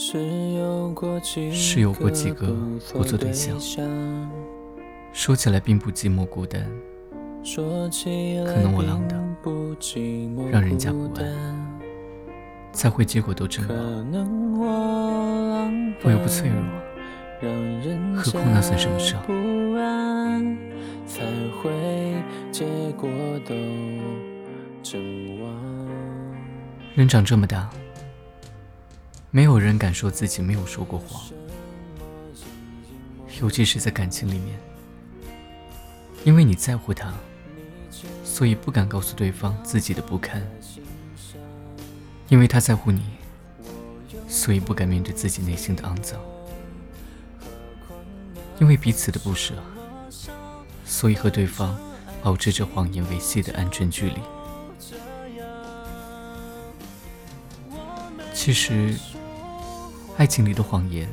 是有过几个不错对象，说起来并不寂寞孤单，可能我浪荡，让人家不安，才会结果都真好。我又不脆弱，何况那算什么伤？人长这么大。没有人敢说自己没有说过谎，尤其是在感情里面。因为你在乎他，所以不敢告诉对方自己的不堪；因为他在乎你，所以不敢面对自己内心的肮脏；因为彼此的不舍，所以和对方保持着谎言维系的安全距离。其实。爱情里的谎言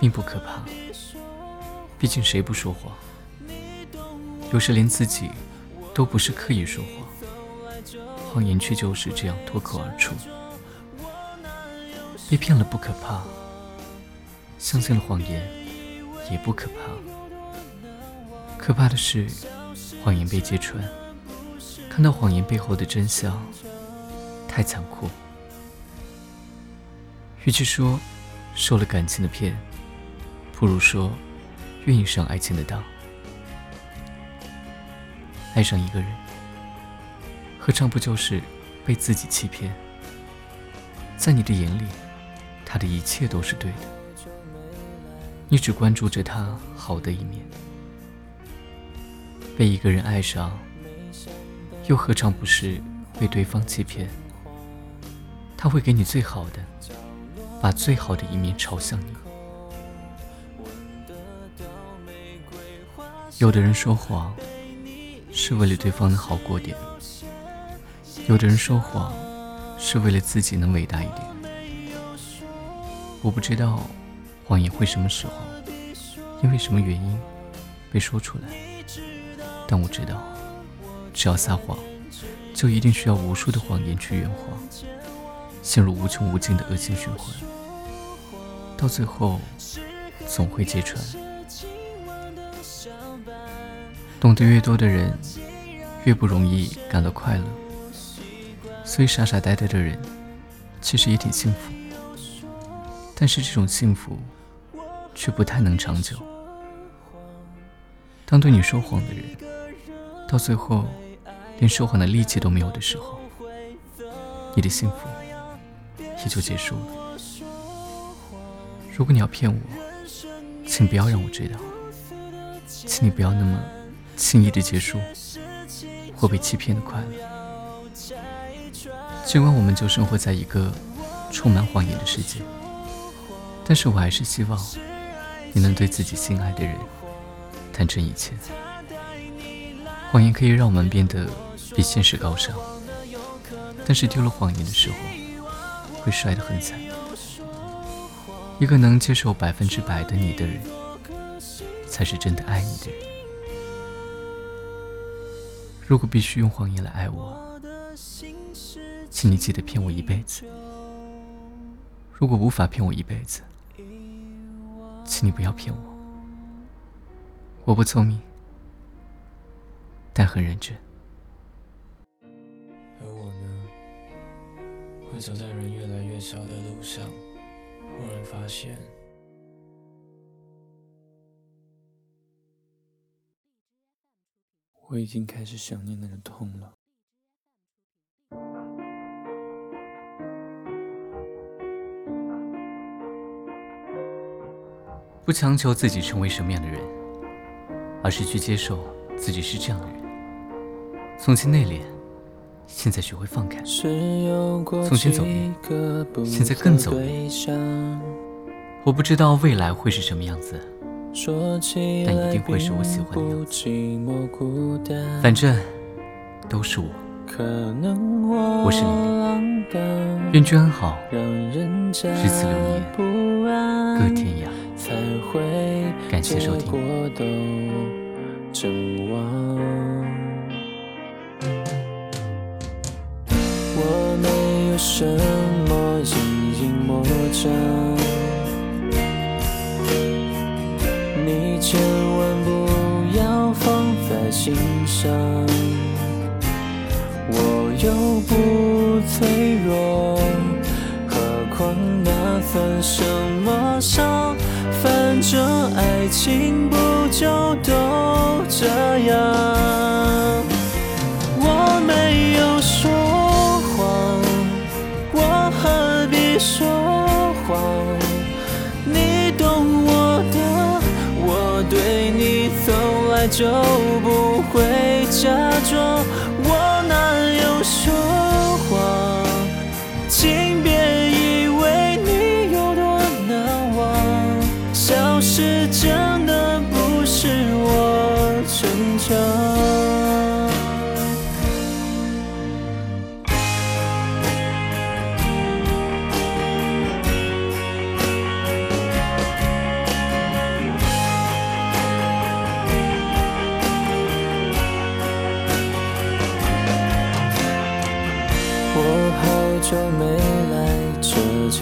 并不可怕，毕竟谁不说谎？有时连自己都不是刻意说谎，谎言却就是这样脱口而出。被骗了不可怕，相信了谎言也不可怕。可怕的是谎言被揭穿，看到谎言背后的真相，太残酷。与其说，受了感情的骗，不如说愿意上爱情的当。爱上一个人，何尝不就是被自己欺骗？在你的眼里，他的一切都是对的，你只关注着他好的一面。被一个人爱上，又何尝不是被对方欺骗？他会给你最好的。把最好的一面朝向你。有的人说谎是为了对方能好过点，有的人说谎是为了自己能伟大一点。我不知道谎言会什么时候，因为什么原因被说出来，但我知道，只要撒谎，就一定需要无数的谎言去圆谎，陷入无穷无尽的恶性循环。到最后，总会揭穿。懂得越多的人，越不容易感到快乐。所以傻傻呆呆的人，其实也挺幸福。但是这种幸福，却不太能长久。当对你说谎的人，到最后连说谎的力气都没有的时候，你的幸福也就结束了。如果你要骗我，请不要让我知道，请你不要那么轻易的结束或被欺骗的快乐。尽管我们就生活在一个充满谎言的世界，但是我还是希望你能对自己心爱的人坦诚一切。谎言可以让我们变得比现实高尚，但是丢了谎言的时候，会摔得很惨。一个能接受百分之百的你的人，才是真的爱你的人。如果必须用谎言来爱我，请你记得骗我一辈子。如果无法骗我一辈子，请你不要骗我。我不聪明，但很认真。呢，会走在人越来越少的路上。忽然发现，我已经开始想念那个痛了。不强求自己成为什么样的人，而是去接受自己是这样的人。从前内敛。现在学会放开，从前走运，现在更走运。我不知道未来会是什么样子，但一定会是我喜欢的样子。反正都是我，我是你，愿君安好，日子流年，各天涯。感谢收听。我没有什么阴影魔障你千万不要放在心上我又不脆弱何况那算什么伤反正爱情不就都这样。来就不会假装，我哪有说谎？请别以为你有多难忘，消失真的不是我逞强。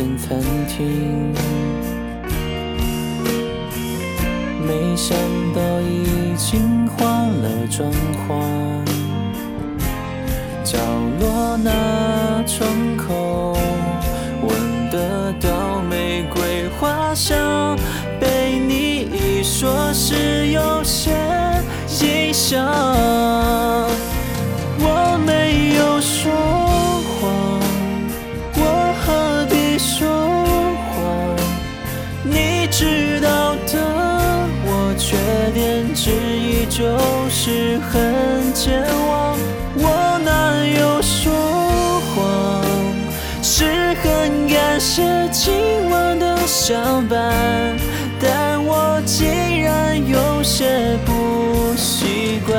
间餐厅，没想到已经换了装潢。角落那窗口，闻得到玫瑰花香，被你一说是有些影响。就是很健忘。我哪有说谎？是很感谢今晚的相伴，但我竟然有些不习惯。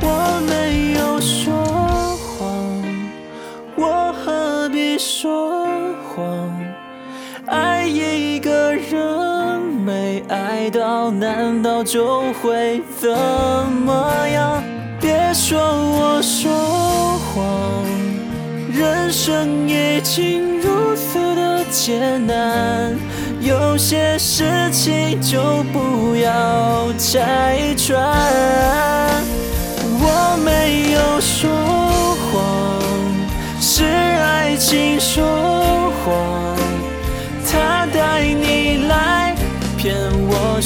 我没有说谎，我何必说谎？爱一个没爱到，难道就会怎么样？别说我说谎，人生已经如此的艰难，有些事情就不要拆穿。我没有说谎，是爱情说谎。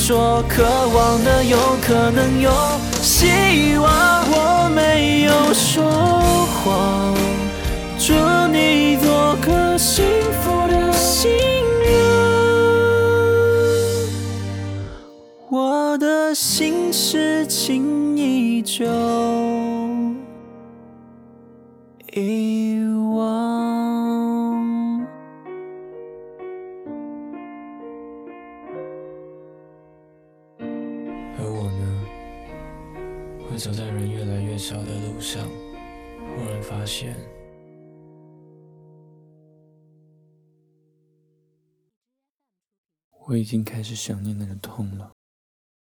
说，渴望的有可能有希望。我没有说谎，祝你做个幸福的新娘。我的心事情依旧会走在人越来越少的路上，忽然发现，我已经开始想念那个痛了。